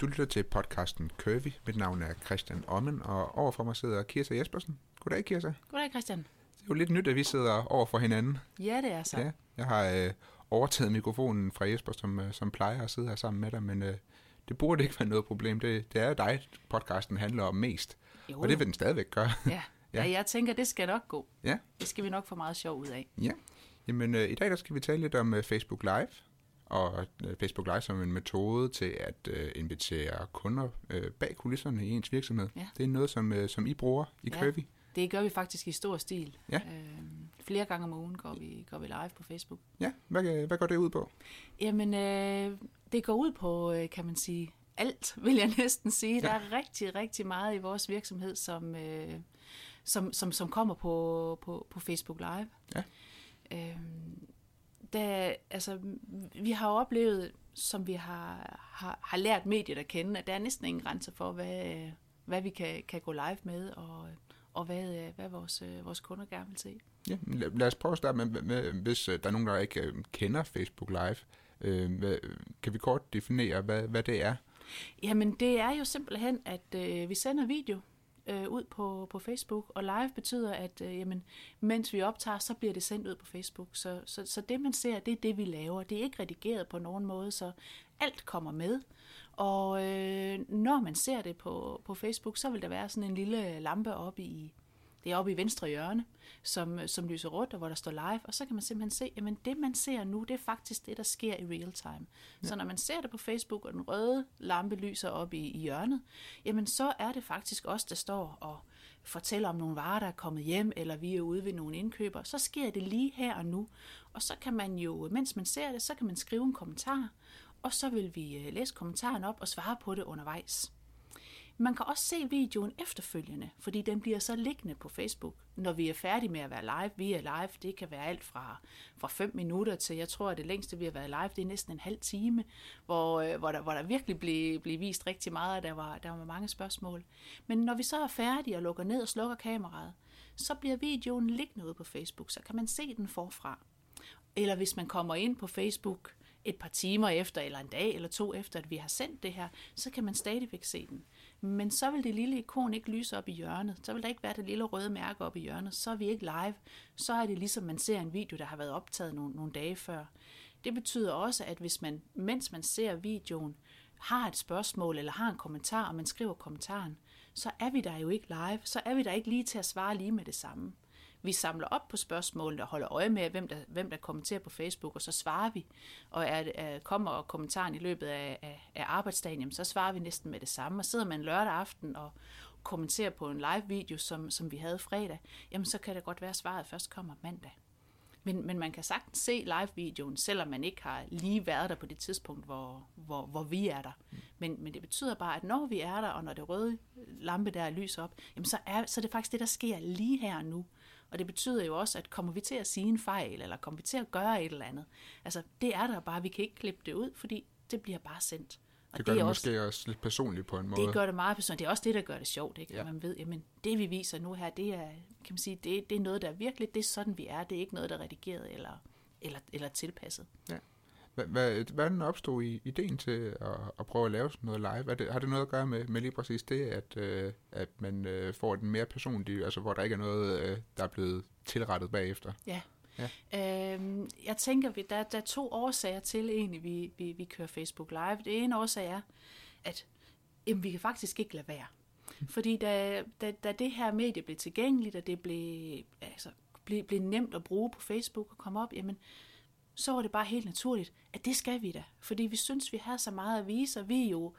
Du lytter til podcasten Curvy. Mit navn er Christian Ommen, og overfor mig sidder Kirsa Jespersen. Goddag, Kirsa. Goddag, Christian. Det er jo lidt nyt, at vi sidder over for hinanden. Ja, det er så. Ja, jeg har øh, overtaget mikrofonen fra Jesper, som, øh, som plejer at sidde her sammen med dig, men øh, det burde ikke være noget problem. Det, det er dig, podcasten handler om mest. Jo, Og det vil den stadigvæk gøre. ja. ja. Ja. jeg tænker, det skal nok gå. ja. Det skal vi nok få meget sjov ud af. Ja. Jamen, øh, i dag der skal vi tale lidt om øh, Facebook Live, og øh, Facebook Live som en metode til at øh, invitere kunder øh, bag kulisserne i ens virksomhed. Ja. Det er noget, som, øh, som I bruger i Ja. Curvy. Det gør vi faktisk i stor stil. Ja. Øh, flere gange om ugen går vi, går vi live på Facebook. Ja, hvad, øh, hvad går det ud på? Jamen, øh, det går ud på, øh, kan man sige, alt, vil jeg næsten sige. Der er rigtig, rigtig meget i vores virksomhed, som, øh, som, som, som kommer på, på, på Facebook Live. Ja. Øhm, der, altså, vi har oplevet, som vi har, har, har lært mediet at kende, at der er næsten ingen grænser for, hvad, hvad vi kan, kan gå live med, og, og hvad, hvad vores, vores kunder gerne vil se. Ja, lad, os prøve at starte med, med hvis øh, der er nogen, der ikke øh, kender Facebook Live. Øh, hvad, kan vi kort definere, hvad, hvad det er? Jamen, det er jo simpelthen, at øh, vi sender video øh, ud på, på Facebook, og live betyder, at øh, jamen, mens vi optager, så bliver det sendt ud på Facebook. Så, så, så det, man ser, det er det, vi laver. Det er ikke redigeret på nogen måde, så alt kommer med. Og øh, når man ser det på, på Facebook, så vil der være sådan en lille lampe oppe i, det er oppe i venstre hjørne, som, som lyser rødt, og hvor der står live, og så kan man simpelthen se, at det man ser nu, det er faktisk det, der sker i real time. Ja. Så når man ser det på Facebook, og den røde lampe lyser op i, i hjørnet, jamen så er det faktisk os, der står og fortæller om nogle varer, der er kommet hjem, eller vi er ude ved nogle indkøber. Så sker det lige her og nu. Og så kan man jo, mens man ser det, så kan man skrive en kommentar, og så vil vi øh, læse kommentaren op og svare på det undervejs. Man kan også se videoen efterfølgende, fordi den bliver så liggende på Facebook, når vi er færdige med at være live. Vi er live, det kan være alt fra, fra 5 minutter til, jeg tror, at det længste, vi har været live, det er næsten en halv time, hvor, øh, hvor, der, hvor der virkelig blev, blev vist rigtig meget, og der var, der var mange spørgsmål. Men når vi så er færdige og lukker ned og slukker kameraet, så bliver videoen liggende ude på Facebook, så kan man se den forfra. Eller hvis man kommer ind på Facebook et par timer efter, eller en dag eller to efter, at vi har sendt det her, så kan man stadigvæk se den. Men så vil det lille ikon ikke lyse op i hjørnet. Så vil der ikke være det lille røde mærke op i hjørnet. Så er vi ikke live. Så er det ligesom, man ser en video, der har været optaget nogle, nogle dage før. Det betyder også, at hvis man, mens man ser videoen, har et spørgsmål eller har en kommentar, og man skriver kommentaren, så er vi der jo ikke live. Så er vi der ikke lige til at svare lige med det samme. Vi samler op på spørgsmålene og holder øje med, hvem der, hvem der kommenterer på Facebook, og så svarer vi. Og er, er, øh, kommer kommentaren i løbet af, af, af arbejdsdagen, jamen, så svarer vi næsten med det samme. Og sidder man lørdag aften og kommenterer på en live-video, som, som vi havde fredag, jamen så kan det godt være, at svaret først kommer mandag. Men, men man kan sagtens se live-videoen, selvom man ikke har lige været der på det tidspunkt, hvor, hvor, hvor vi er der. Men, men det betyder bare, at når vi er der, og når det røde lampe der lyser op, jamen så, er, så er det faktisk det, der sker lige her og nu. Og det betyder jo også, at kommer vi til at sige en fejl, eller kommer vi til at gøre et eller andet, altså det er der bare, vi kan ikke klippe det ud, fordi det bliver bare sendt. Og Det gør det, er det måske også lidt personligt på en måde. det gør det meget personligt. Det er også det, der gør det sjovt, ikke? Ja. Ja. Man ved, jamen, det vi viser nu her, det er, kan man sige, det, det er noget, der er virkelig, det er sådan, vi er. Det er ikke noget, der er redigeret eller, eller, eller tilpasset. Ja. Hvad, hvordan opstod I ideen til at, at prøve at lave sådan noget live? Er det, har det noget at gøre med, med lige præcis det, at, øh, at man øh, får den mere personlige, altså hvor der ikke er noget, øh, der er blevet tilrettet bagefter? Ja. Ja. Øhm, jeg tænker, vi- der, der er to årsager til egentlig, vi, vi, vi kører Facebook Live. Det ene årsag er, at jamen, vi kan faktisk ikke lade være. Fordi da, da, da det her medie blev tilgængeligt, og det blev, altså, blev, blev nemt at bruge på Facebook og komme op, jamen, så var det bare helt naturligt, at det skal vi da. Fordi vi synes, vi har så meget at vise, og vi er jo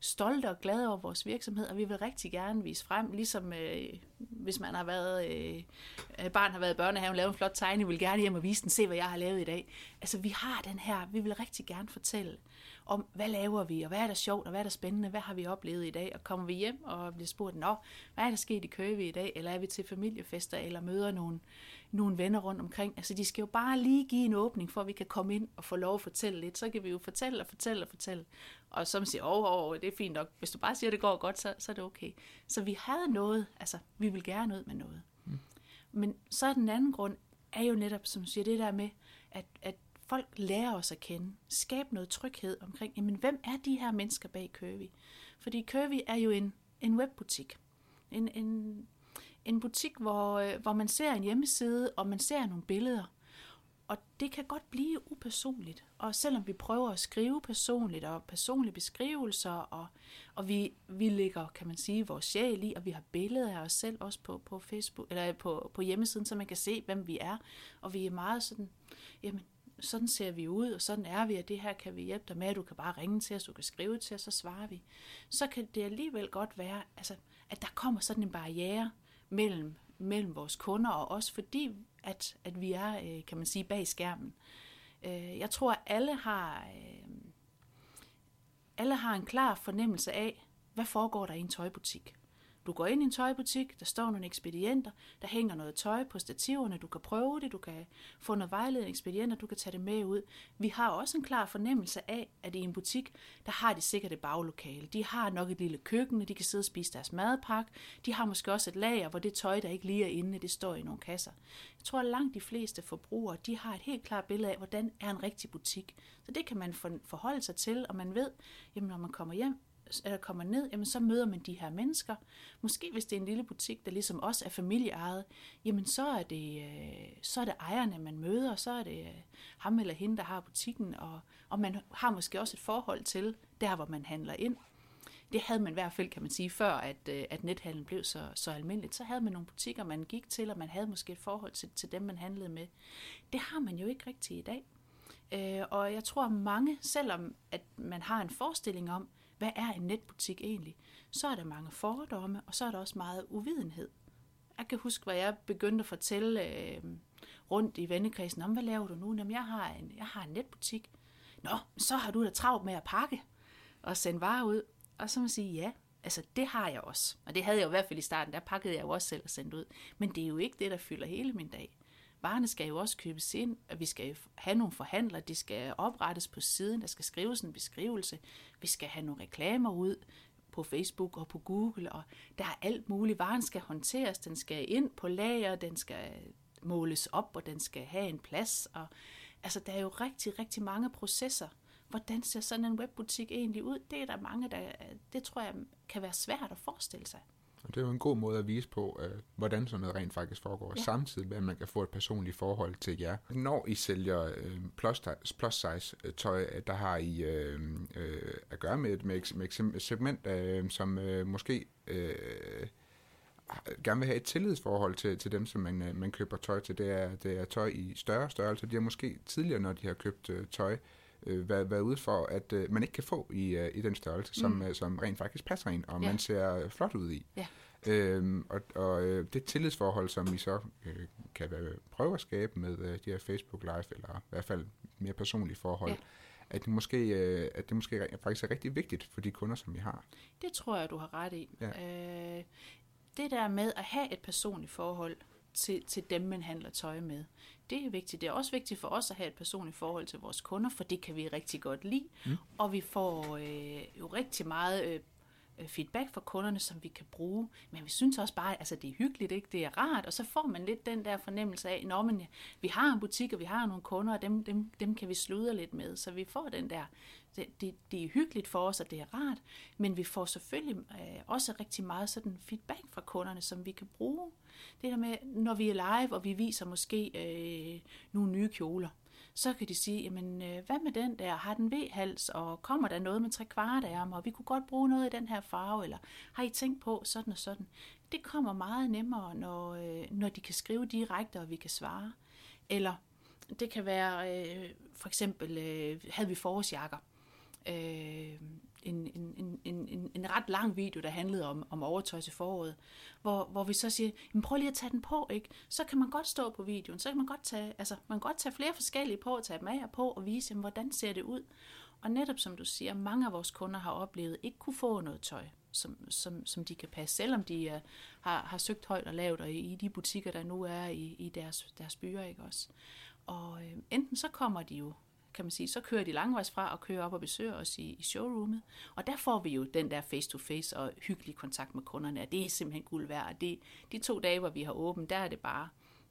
stolte og glade over vores virksomhed, og vi vil rigtig gerne vise frem, ligesom øh, hvis man har været, øh, øh barn har været i børnehaven, lavet en flot tegning, vil gerne hjem og vise den, se hvad jeg har lavet i dag. Altså vi har den her, vi vil rigtig gerne fortælle om, hvad laver vi, og hvad er der sjovt, og hvad er der spændende, hvad har vi oplevet i dag, og kommer vi hjem og bliver spurgt, nå, hvad er der sket i Køge i dag, eller er vi til familiefester, eller møder nogle, nogle venner rundt omkring. Altså de skal jo bare lige give en åbning, for at vi kan komme ind og få lov at fortælle lidt. Så kan vi jo fortælle og fortælle og fortælle. Og så man siger, åh, oh, oh, det er fint nok. Hvis du bare siger, at det går godt, så, så er det okay. Så vi havde noget, altså vi vil gerne ud med noget. Mm. Men så er den anden grund, er jo netop, som siger, det der med, at, at folk lærer os at kende. Skab noget tryghed omkring, jamen hvem er de her mennesker bag Curvy? Fordi Curvy er jo en, en webbutik. En, en, en butik, hvor, øh, hvor man ser en hjemmeside, og man ser nogle billeder. Og det kan godt blive upersonligt. Og selvom vi prøver at skrive personligt og personlige beskrivelser, og, og vi, vi lægger, kan man sige, vores sjæl i, og vi har billeder af os selv også på, på Facebook, eller på, på hjemmesiden, så man kan se, hvem vi er. Og vi er meget sådan, jamen, sådan ser vi ud, og sådan er vi, og det her kan vi hjælpe dig med, du kan bare ringe til os, du kan skrive til os, så svarer vi. Så kan det alligevel godt være, altså, at der kommer sådan en barriere mellem, mellem vores kunder og os, fordi at, at vi er, øh, kan man sige, bag skærmen. Øh, jeg tror, at alle har, øh, alle har en klar fornemmelse af, hvad foregår der i en tøjbutik. Du går ind i en tøjbutik, der står nogle ekspedienter, der hænger noget tøj på stativerne, du kan prøve det, du kan få noget vejledende ekspedienter, du kan tage det med ud. Vi har også en klar fornemmelse af, at i en butik, der har de sikkert et baglokale. De har nok et lille køkken, de kan sidde og spise deres madpakke. De har måske også et lager, hvor det tøj, der ikke lige er inde, det står i nogle kasser. Jeg tror, at langt de fleste forbrugere, de har et helt klart billede af, hvordan er en rigtig butik. Så det kan man forholde sig til, og man ved, jamen når man kommer hjem, eller kommer ned, jamen så møder man de her mennesker. Måske hvis det er en lille butik, der ligesom også er familieejet, jamen så er det, øh, så er det ejerne, man møder, så er det øh, ham eller hende, der har butikken, og, og man har måske også et forhold til der, hvor man handler ind. Det havde man i hvert fald, kan man sige, før at, øh, at nethandlen blev så, så almindeligt. Så havde man nogle butikker, man gik til, og man havde måske et forhold til, til dem, man handlede med. Det har man jo ikke rigtigt i dag. og jeg tror, mange, selvom at man har en forestilling om, hvad er en netbutik egentlig? Så er der mange fordomme, og så er der også meget uvidenhed. Jeg kan huske, hvor jeg begyndte at fortælle øh, rundt i vennekredsen om, hvad laver du nu? Jamen, jeg har en, jeg har en netbutik. Nå, så har du da travlt med at pakke og sende varer ud. Og så må jeg sige, ja, altså det har jeg også. Og det havde jeg i hvert fald i starten, der pakkede jeg jo også selv og sendte ud. Men det er jo ikke det, der fylder hele min dag varerne skal jo også købes ind, og vi skal have nogle forhandlere, de skal oprettes på siden, der skal skrives en beskrivelse, vi skal have nogle reklamer ud på Facebook og på Google, og der er alt muligt. Varen skal håndteres, den skal ind på lager, den skal måles op, og den skal have en plads. Og, altså, der er jo rigtig, rigtig mange processer. Hvordan ser sådan en webbutik egentlig ud? Det er der mange, der, det tror jeg kan være svært at forestille sig. Og det er jo en god måde at vise på, øh, hvordan sådan noget rent faktisk foregår, ja. samtidig med, at man kan få et personligt forhold til jer. Når I sælger øh, plus, plus size øh, tøj, der har I øh, øh, at gøre med, med, med et segment, øh, som øh, måske øh, gerne vil have et tillidsforhold til, til dem, som man, øh, man køber tøj til. Det er, det er tøj i større størrelse. De har måske tidligere, når de har købt øh, tøj, øh, været, været ude for, at øh, man ikke kan få i, øh, i den størrelse, som, mm. øh, som rent faktisk passer ind, og ja. man ser flot ud i. Ja. Øhm, og og øh, det tillidsforhold, som vi så øh, kan være, prøve at skabe med øh, de her Facebook Live, eller i hvert fald mere personlige forhold, ja. at, det måske, øh, at det måske faktisk er rigtig vigtigt for de kunder, som vi har. Det tror jeg, du har ret i. Ja. Øh, det der med at have et personligt forhold til, til dem, man handler tøj med, det er vigtigt. Det er også vigtigt for os at have et personligt forhold til vores kunder, for det kan vi rigtig godt lide. Mm. Og vi får øh, jo rigtig meget øh, Øh, feedback fra kunderne, som vi kan bruge. Men vi synes også bare, at altså, det er hyggeligt, ikke? det er rart, og så får man lidt den der fornemmelse af, at vi har en butik, og vi har nogle kunder, og dem, dem, dem kan vi sludre lidt med. Så vi får den der, det, det, det er hyggeligt for os, og det er rart, men vi får selvfølgelig øh, også rigtig meget sådan feedback fra kunderne, som vi kan bruge. Det der med, når vi er live, og vi viser måske øh, nogle nye kjoler, så kan de sige, jamen øh, hvad med den der, har den V-hals, og kommer der noget med tre kvart ærm, og vi kunne godt bruge noget i den her farve, eller har I tænkt på sådan og sådan. Det kommer meget nemmere, når, øh, når de kan skrive direkte, og vi kan svare. Eller det kan være, øh, for eksempel, øh, havde vi forårsjakker. Øh, en, en, en, en, en ret lang video, der handlede om, om overtøj til foråret, hvor, hvor vi så siger, men prøv lige at tage den på, ikke? Så kan man godt stå på videoen, så kan man godt tage, altså, man kan godt tage flere forskellige på, tage dem af og på og vise, jamen, hvordan ser det ud. Og netop som du siger, mange af vores kunder har oplevet ikke kunne få noget tøj, som, som, som de kan passe, selvom de uh, har, har søgt højt og lavt, og i, i de butikker, der nu er i, i deres, deres byer, ikke også? Og øh, enten så kommer de jo kan man sige, så kører de langvejs fra og kører op og besøger os i, i showroomet. Og der får vi jo den der face-to-face og hyggelig kontakt med kunderne, og det er simpelthen guld værd. Og Det, de to dage, hvor vi har åbent, der er det bare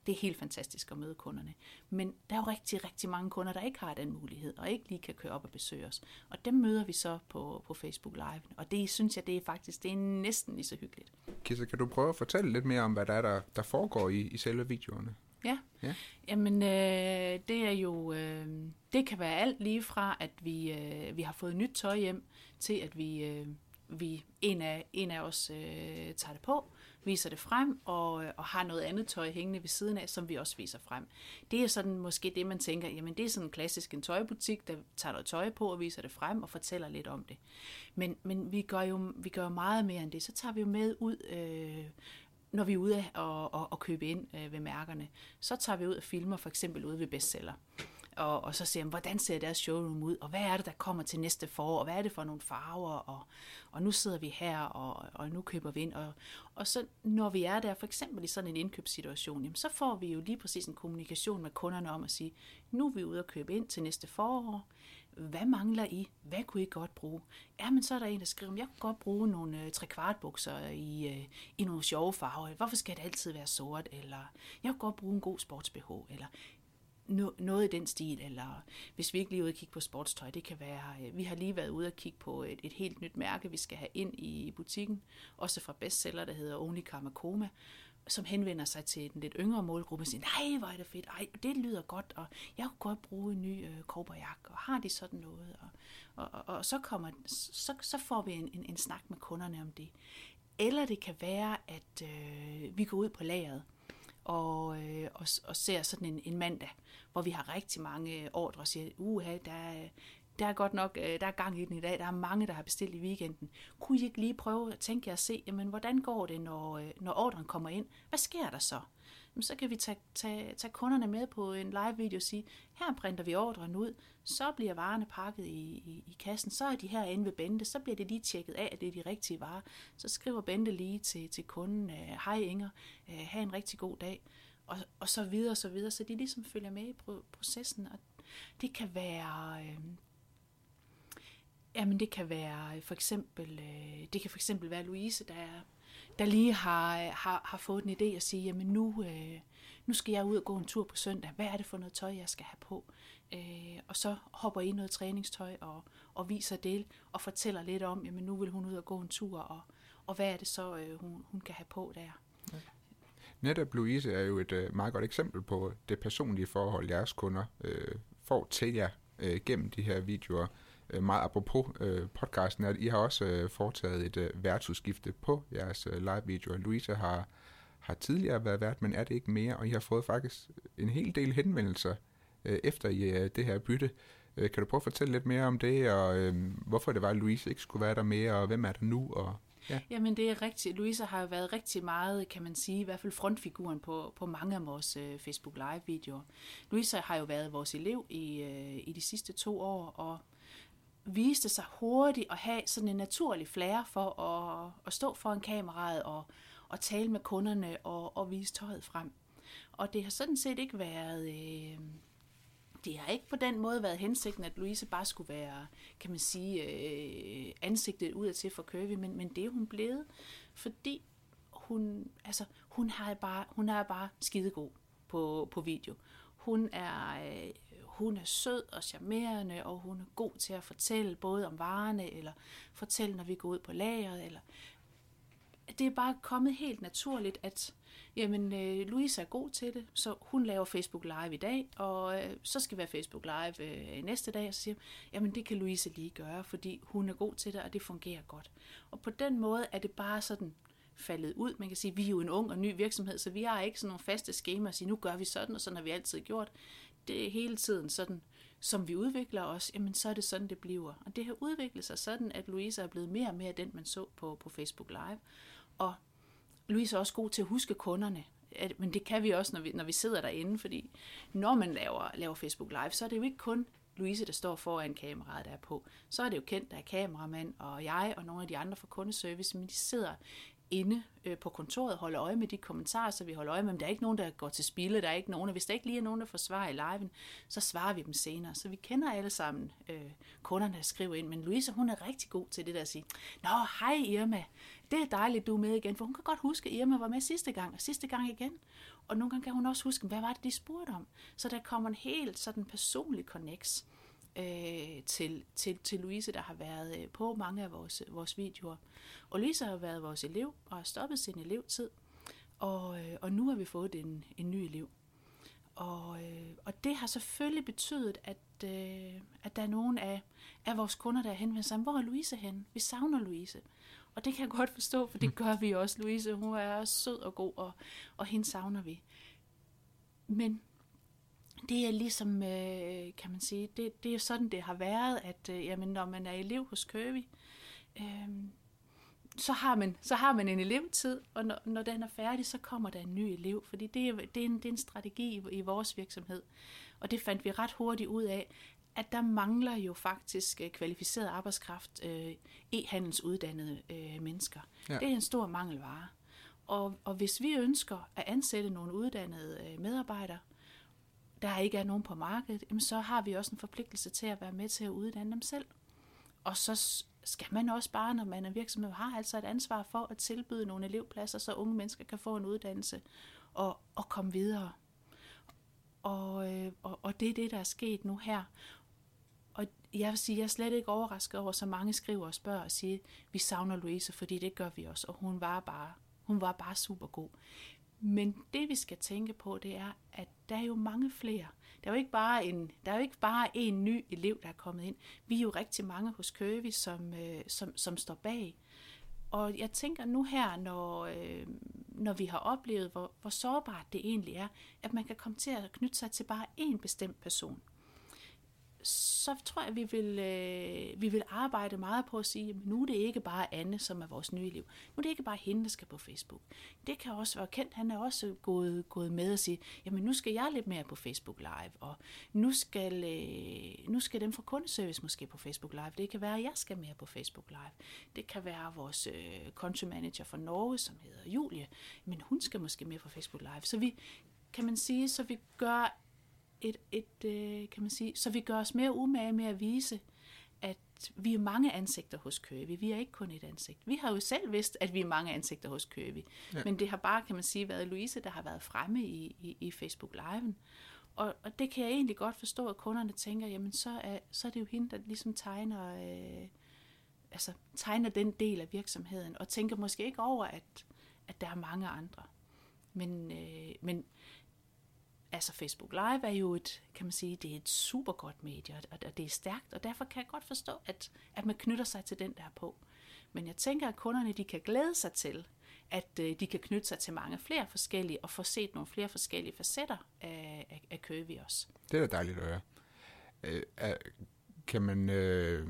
Det er helt fantastisk at møde kunderne. Men der er jo rigtig, rigtig mange kunder, der ikke har den mulighed, og ikke lige kan køre op og besøge os. Og dem møder vi så på, på Facebook Live. Og det synes jeg, det er faktisk det er næsten lige så hyggeligt. Kisse, kan du prøve at fortælle lidt mere om, hvad der er, der, der foregår i, i selve videoerne? Ja, Ja. jamen øh, det er jo, øh, det kan være alt lige fra, at vi, øh, vi har fået nyt tøj hjem, til at vi, øh, vi en, af, en af os øh, tager det på, viser det frem, og, og har noget andet tøj hængende ved siden af, som vi også viser frem. Det er sådan måske det, man tænker, jamen det er sådan en klassisk en tøjbutik, der tager noget tøj på og viser det frem og fortæller lidt om det. Men, men vi gør jo vi gør meget mere end det. Så tager vi jo med ud, øh, når vi er ude og, og, og købe ind øh, ved mærkerne, så tager vi ud og filmer for eksempel ude ved bestseller. Og, og så ser vi, hvordan ser deres showroom ud, og hvad er det, der kommer til næste forår, og hvad er det for nogle farver, og, og nu sidder vi her, og, og nu køber vi ind. Og, og så når vi er der, for eksempel i sådan en indkøbssituation, jamen, så får vi jo lige præcis en kommunikation med kunderne om at sige, nu er vi ude og købe ind til næste forår, hvad mangler I? Hvad kunne I godt bruge? Ja, men så er der en, der skriver, jeg kunne godt bruge nogle øh, trekvartbukser i, øh, i nogle sjove farver. Hvorfor skal det altid være sort? Eller jeg kunne godt bruge en god sports-BH. Eller no, noget i den stil. Eller hvis vi ikke lige er ude og kigge på sportstøj, det kan være, øh, vi har lige været ude og kigge på et, et helt nyt mærke, vi skal have ind i butikken. Også fra bestseller, der hedder Only Kamakoma som henvender sig til den lidt yngre målgruppe og siger, nej, hvor er det fedt, ej, det lyder godt, og jeg kunne godt bruge en ny øh, kobberjakke, og har de sådan noget? Og, og, og, og så, kommer, så, så får vi en, en, en snak med kunderne om det. Eller det kan være, at øh, vi går ud på lageret og, øh, og, og ser sådan en, en mandag, hvor vi har rigtig mange øh, ordre og siger, uha, der er, der er godt nok, øh, der er gang i den i dag, der er mange, der har bestilt i weekenden. Kunne I ikke lige prøve at tænke jer at se, jamen, hvordan går det, når, øh, når ordren kommer ind? Hvad sker der så? Jamen, så kan vi tage, tage, tage kunderne med på en live video og sige, her printer vi ordren ud, så bliver varerne pakket i, i, i kassen, så er de her inde ved Bente, så bliver det lige tjekket af, at det er de rigtige varer. Så skriver Bente lige til, til kunden, øh, hej Inger, have en rigtig god dag, og, og så videre og så videre, så de ligesom følger med i processen, og det kan være... Øh, Jamen det kan være øh, for eksempel, øh, det kan for eksempel være Louise, der, der lige har, øh, har, har fået en idé at sige, jamen nu, øh, nu skal jeg ud og gå en tur på søndag. Hvad er det for noget tøj, jeg skal have på? Øh, og så hopper i noget træningstøj og, og viser det og fortæller lidt om, jamen nu vil hun ud og gå en tur, og, og hvad er det så, øh, hun, hun kan have på der. Ja. Netop Louise er jo et øh, meget godt eksempel på det personlige forhold, jeres kunder øh, får til jer øh, gennem de her videoer Øh, meget apropos øh, podcasten, at I har også øh, foretaget et øh, værtsudskifte på jeres øh, live-videoer. Louise har, har tidligere været vært, men er det ikke mere, og I har fået faktisk en hel del henvendelser øh, efter I øh, det her bytte. Øh, kan du prøve at fortælle lidt mere om det, og øh, hvorfor det var, at Louise ikke skulle være der mere, og hvem er der nu? Og, ja. Jamen det er rigtigt. Louise har jo været rigtig meget, kan man sige, i hvert fald frontfiguren på, på mange af vores øh, Facebook Live-videoer. Louise har jo været vores elev i, øh, i de sidste to år, og viste sig hurtigt at have sådan en naturlig flair for at, at stå foran kameraet og, og tale med kunderne og, og vise tøjet frem. Og det har sådan set ikke været... Øh, det har ikke på den måde været hensigten, at Louise bare skulle være, kan man sige, øh, ansigtet ud til for Curvy, men, men det er hun blevet, fordi hun, altså, hun, har bare, hun er bare skidegod på, på video. Hun er, øh, hun er sød og charmerende, og hun er god til at fortælle både om varerne, eller fortælle, når vi går ud på lageret, eller det er bare kommet helt naturligt, at jamen, øh, Louise er god til det, så hun laver Facebook Live i dag, og øh, så skal vi være Facebook Live øh, næste dag, og så siger jamen det kan Louise lige gøre, fordi hun er god til det, og det fungerer godt. Og på den måde er det bare sådan faldet ud. Man kan sige, vi er jo en ung og ny virksomhed, så vi har ikke sådan nogle faste skemaer at sige, nu gør vi sådan, og sådan har vi altid gjort det er hele tiden sådan, som vi udvikler os, jamen så er det sådan, det bliver. Og det har udviklet sig sådan, at Louise er blevet mere og mere den, man så på, på Facebook Live. Og Louise er også god til at huske kunderne. At, men det kan vi også, når vi, når vi sidder derinde, fordi når man laver, laver Facebook Live, så er det jo ikke kun Louise, der står foran kameraet, der er på. Så er det jo kendt, der er kameramand og jeg og nogle af de andre fra kundeservice, men de sidder inde øh, på kontoret holder øje med de kommentarer, så vi holder øje med om Der er ikke nogen, der går til spilde, der er ikke nogen, og hvis der ikke lige er nogen, der får svar i liven, så svarer vi dem senere. Så vi kender alle sammen øh, kunderne, der skriver ind, men Louise, hun er rigtig god til det der at sige, Nå, hej Irma, det er dejligt, du er med igen, for hun kan godt huske, at Irma var med sidste gang, og sidste gang igen. Og nogle gange kan hun også huske, hvad var det, de spurgte om. Så der kommer en helt sådan personlig connect øh, til, til, til Louise, der har været øh, på mange af vores, vores videoer. Og Louise har været vores elev og har stoppet sin elevtid. Og, øh, og nu har vi fået en, en ny elev. Og, øh, og det har selvfølgelig betydet, at, øh, at der er nogen af, af vores kunder, der har henvendt sig, hvor er Louise hen? Vi savner Louise. Og det kan jeg godt forstå, for det gør vi også. Louise, hun er sød og god, og, og hende savner vi. Men det er ligesom, øh, kan man sige, det, det er sådan, det har været, at øh, jamen, når man er elev hos Kirby, øh, så har man, så har man en elevtid, og når, når den er færdig, så kommer der en ny elev, fordi det er, det er, en, det er en strategi i, i vores virksomhed. Og det fandt vi ret hurtigt ud af, at der mangler jo faktisk øh, kvalificeret arbejdskraft, øh, e-handelsuddannede øh, mennesker. Ja. Det er en stor mangelvare. Og, og hvis vi ønsker at ansætte nogle uddannede øh, medarbejdere, der ikke er nogen på markedet, jamen så har vi også en forpligtelse til at være med til at uddanne dem selv. Og så skal man også bare, når man er virksomhed, har altså et ansvar for at tilbyde nogle elevpladser, så unge mennesker kan få en uddannelse og, og komme videre. Og, øh, og, og det er det, der er sket nu her. Og jeg vil sige, jeg er slet ikke overrasket over, så mange skriver og spørger og siger, vi savner Louise, fordi det gør vi også, og hun var bare, hun var bare super god. Men det vi skal tænke på, det er, at der er jo mange flere. Der er jo ikke bare en, der er jo ikke bare en ny elev, der er kommet ind. Vi er jo rigtig mange hos Køvi, som, øh, som, som står bag. Og jeg tænker nu her, når, øh, når vi har oplevet, hvor, hvor sårbart det egentlig er, at man kan komme til at knytte sig til bare én bestemt person så tror jeg, at vi vil, øh, vi vil arbejde meget på at sige, at nu er det ikke bare Anne, som er vores nye liv. Nu er det ikke bare hende, der skal på Facebook. Det kan også være kendt. Han er også gået, gået med og sige, jamen nu skal jeg lidt mere på Facebook Live, og nu skal, øh, nu skal dem fra kundeservice måske på Facebook Live. Det kan være, at jeg skal mere på Facebook Live. Det kan være vores øh, country manager fra Norge, som hedder Julie, men hun skal måske mere på Facebook Live. Så vi, kan man sige, så vi gør et, et øh, kan man sige, så vi gør os mere umage med at vise, at vi er mange ansigter hos Købi. Vi er ikke kun et ansigt. Vi har jo selv vidst, at vi er mange ansigter hos Købi. Ja. Men det har bare, kan man sige, været Louise, der har været fremme i, i, i Facebook Live. Og, og det kan jeg egentlig godt forstå, at kunderne tænker, jamen så er, så er det jo hende, der ligesom tegner, øh, altså, tegner den del af virksomheden, og tænker måske ikke over, at, at der er mange andre. Men, øh, men altså Facebook Live er jo et, kan man sige, det er et super godt medie, og det er stærkt, og derfor kan jeg godt forstå, at, at man knytter sig til den der på. Men jeg tænker, at kunderne de kan glæde sig til, at øh, de kan knytte sig til mange flere forskellige, og få set nogle flere forskellige facetter af, af, af Køvi også. Det er da dejligt at høre. Øh, kan, man, øh,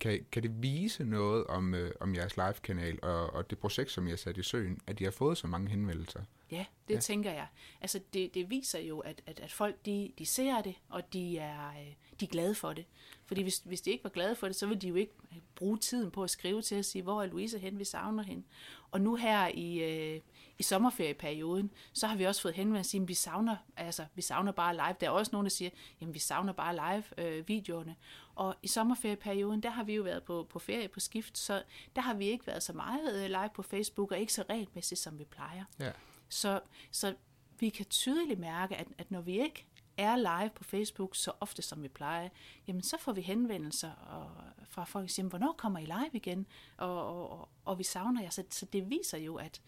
kan, kan det vise noget om, øh, om jeres live-kanal og, og det projekt, som I har sat i søen, at de har fået så mange henvendelser? Ja, det ja. tænker jeg. Altså, det, det viser jo, at, at, at folk de, de ser det, og de er, øh, de er glade for det. Fordi hvis, hvis de ikke var glade for det, så ville de jo ikke bruge tiden på at skrive til at sige, hvor er Louise hen, vi savner hende. Og nu her i, øh, i sommerferieperioden, så har vi også fået henvendt at vi savner, altså, vi savner bare live. Der er også nogen, der siger, jamen vi savner bare live øh, videoerne. Og i sommerferieperioden, der har vi jo været på, på ferie på skift, så der har vi ikke været så meget øh, live på Facebook, og ikke så regelmæssigt, som vi plejer. Ja. Så, så vi kan tydeligt mærke, at, at når vi ikke er live på Facebook så ofte som vi plejer, jamen så får vi henvendelser og, fra folk, der siger, hvornår kommer I live igen? Og, og, og, og vi savner jer. Så, så det viser jo, at, at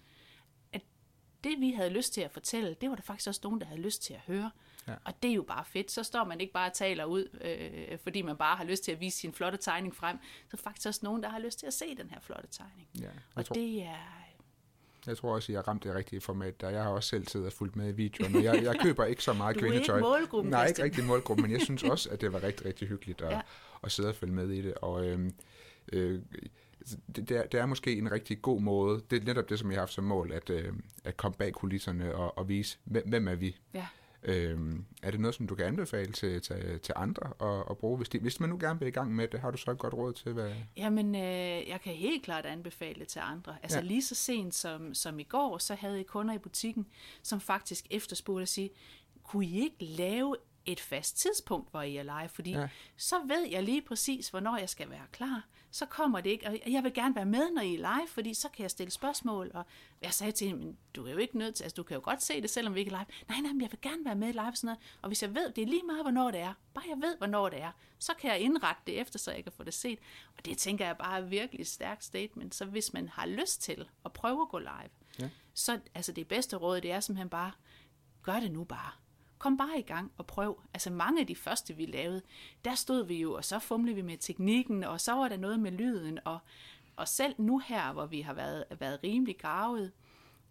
det vi havde lyst til at fortælle, det var der faktisk også nogen, der havde lyst til at høre. Ja. Og det er jo bare fedt. Så står man ikke bare og taler ud, øh, fordi man bare har lyst til at vise sin flotte tegning frem. Så er faktisk også nogen, der har lyst til at se den her flotte tegning. Ja, og tror... det er jeg tror også, jeg har ramt det rigtige format, der jeg har også selv siddet og fulgt med i videoen, og jeg, jeg køber ikke så meget kvindetøj. Du er ikke målgruppen, Nej, ikke rigtig målgruppen, men jeg synes også, at det var rigtig, rigtig hyggeligt at, ja. at sidde og følge med i det. Og øh, øh, det, det, er, det er måske en rigtig god måde, det er netop det, som jeg har haft som mål, at, øh, at komme bag kulisserne og, og vise, hvem, hvem er vi? Ja. Øhm, er det noget, som du kan anbefale til, til, til andre at, at bruge? Hvis, de, hvis man nu gerne vil i gang med det, har du så et godt råd til? Hvad... Jamen, øh, jeg kan helt klart anbefale det til andre. Altså ja. lige så sent som, som i går, så havde jeg kunder i butikken, som faktisk efterspurgte at sige, kunne I ikke lave et fast tidspunkt, hvor I er live? Fordi ja. så ved jeg lige præcis, hvornår jeg skal være klar. Så kommer det ikke. Og jeg vil gerne være med, når I er live, fordi så kan jeg stille spørgsmål. Og jeg sagde til hende, men du er jo ikke nødt til, altså du kan jo godt se det, selvom vi ikke er live. Nej, nej, men jeg vil gerne være med live sådan noget. Og hvis jeg ved, det er lige meget, hvornår det er, bare jeg ved, hvornår det er, så kan jeg indrette det efter, så jeg kan få det set. Og det tænker jeg bare er virkelig et stærkt statement. Så hvis man har lyst til at prøve at gå live, ja. så altså det bedste råd, det er simpelthen bare, gør det nu bare kom bare i gang og prøv. Altså mange af de første, vi lavede, der stod vi jo, og så fumlede vi med teknikken, og så var der noget med lyden, og, og selv nu her, hvor vi har været, været rimelig gravet,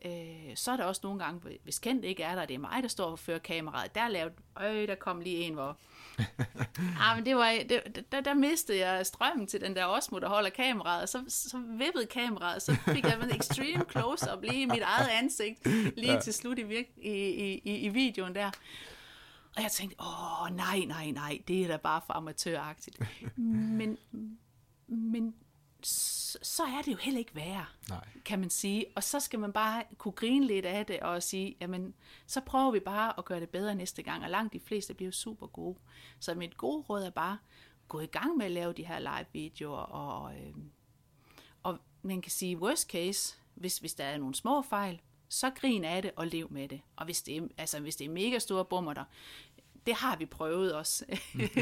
øh, så er der også nogle gange, hvis kendt ikke er der, det er mig, der står og fører kameraet, der lavede, øh, der kom lige en, hvor... ah, men det var, det, der, der mistede jeg strømmen til den der Osmo, der holder kameraet, og så, så vippede kameraet, så fik jeg en extreme close-up lige i mit eget ansigt, lige ja. til slut i, virke, i, i, i, i videoen der. Og jeg tænkte, åh nej, nej, nej, det er da bare for amatøragtigt. men, men så, er det jo heller ikke værre, Nej. kan man sige. Og så skal man bare kunne grine lidt af det og sige, jamen, så prøver vi bare at gøre det bedre næste gang. Og langt de fleste bliver super gode. Så mit gode råd er bare, gå i gang med at lave de her live-videoer. Og, øh, og man kan sige, worst case, hvis, hvis der er nogle små fejl, så grin af det og lev med det. Og hvis det er, altså, hvis det er mega store bummer der, det har vi prøvet også,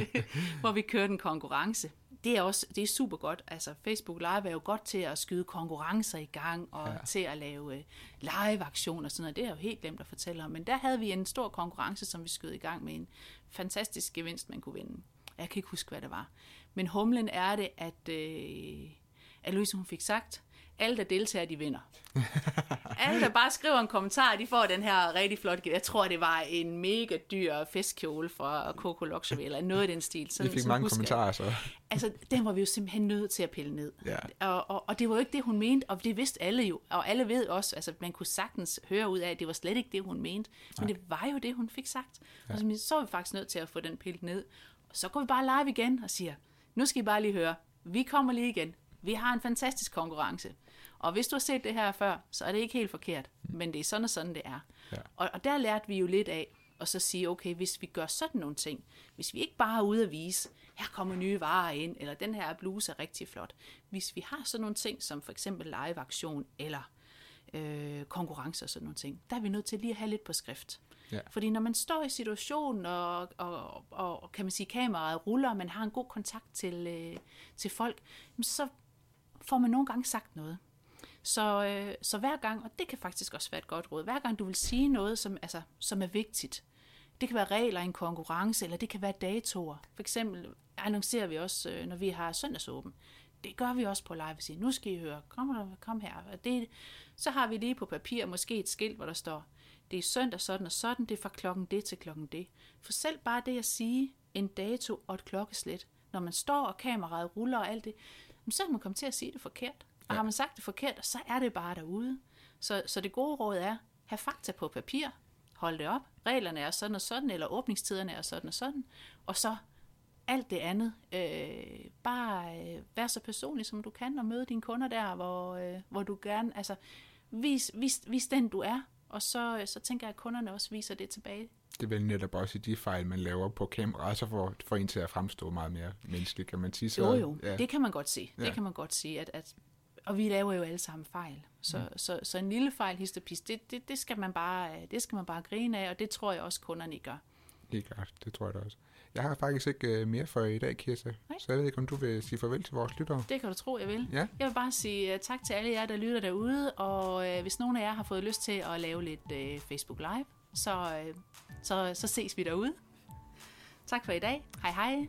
hvor vi kørte en konkurrence. Det er også det er super godt. Altså Facebook Live er jo godt til at skyde konkurrencer i gang og ja. til at lave uh, live-aktioner og sådan noget. Det er jo helt glemt at fortælle om. Men der havde vi en stor konkurrence, som vi skød i gang med en fantastisk gevinst, man kunne vinde. Jeg kan ikke huske, hvad det var. Men humlen er det, at, uh, at Louise hun fik sagt, alle, der deltager, de vinder. alle, der bare skriver en kommentar, de får den her rigtig flot Jeg tror, det var en mega dyr festkjole fra Coco Luxury, eller noget i den stil. Sådan, vi fik mange husker. kommentarer, så. Altså, den var vi jo simpelthen nødt til at pille ned. Ja. Og, og, og, det var jo ikke det, hun mente, og det vidste alle jo. Og alle ved også, altså man kunne sagtens høre ud af, at det var slet ikke det, hun mente. Men Nej. det var jo det, hun fik sagt. Ja. Og så, så var vi faktisk nødt til at få den pillet ned. Og så går vi bare live igen og siger, nu skal I bare lige høre, vi kommer lige igen. Vi har en fantastisk konkurrence. Og hvis du har set det her før, så er det ikke helt forkert, mm. men det er sådan og sådan, det er. Ja. Og, og der lærte vi jo lidt af, og så sige, okay, hvis vi gør sådan nogle ting, hvis vi ikke bare er ude at vise, her kommer nye varer ind, eller den her bluse er rigtig flot. Hvis vi har sådan nogle ting, som for eksempel live-aktion, eller øh, konkurrencer og sådan nogle ting, der er vi nødt til lige at have lidt på skrift. Ja. Fordi når man står i situationen, og, og, og kan man sige, kameraet ruller, og man har en god kontakt til, øh, til folk, så får man nogle gange sagt noget. Så, øh, så hver gang, og det kan faktisk også være et godt råd, hver gang du vil sige noget, som, altså, som er vigtigt, det kan være regler i en konkurrence, eller det kan være datoer. For eksempel annoncerer vi også, øh, når vi har søndagsåben. Det gør vi også på live. Vi siger, nu skal I høre, kom, kom her. Og det, så har vi lige på papir måske et skilt, hvor der står, det er søndag sådan og sådan, det er fra klokken det til klokken det. For selv bare det at sige en dato og et klokkeslæt, når man står og kameraet ruller og alt det, så kan man komme til at sige det forkert. Og ja. har man sagt det forkert, så er det bare derude. Så, så det gode råd er, have fakta på papir, hold det op, reglerne er sådan og sådan, eller åbningstiderne er sådan og sådan, og så alt det andet. Øh, bare øh, vær så personlig, som du kan, og møde dine kunder der, hvor, øh, hvor du gerne, altså, vis, vis, vis den du er, og så, så tænker jeg, at kunderne også viser det tilbage. Det er vel netop også i de fejl, man laver på kamera, så får, får en til at fremstå meget mere menneskeligt, kan man sige. Så, jo, jo, ja. det kan man godt sige. Ja. Det kan man godt sige, at, at og vi laver jo alle sammen fejl. Så, mm. så, så en lille fejl, histopis, det, det, det, skal man bare, det skal man bare grine af, og det tror jeg også, kunderne gør. Helt klart, det tror jeg da også. Jeg har faktisk ikke uh, mere for i dag, Kirsta. Nej. Så jeg ved ikke, om du vil sige farvel til vores lyttere. Det kan du tro, jeg vil. Ja. Jeg vil bare sige uh, tak til alle jer, der lytter derude, og uh, hvis nogen af jer har fået lyst til at lave lidt Facebook Live, så, så, så ses vi derude. Tak for i dag. Hej hej.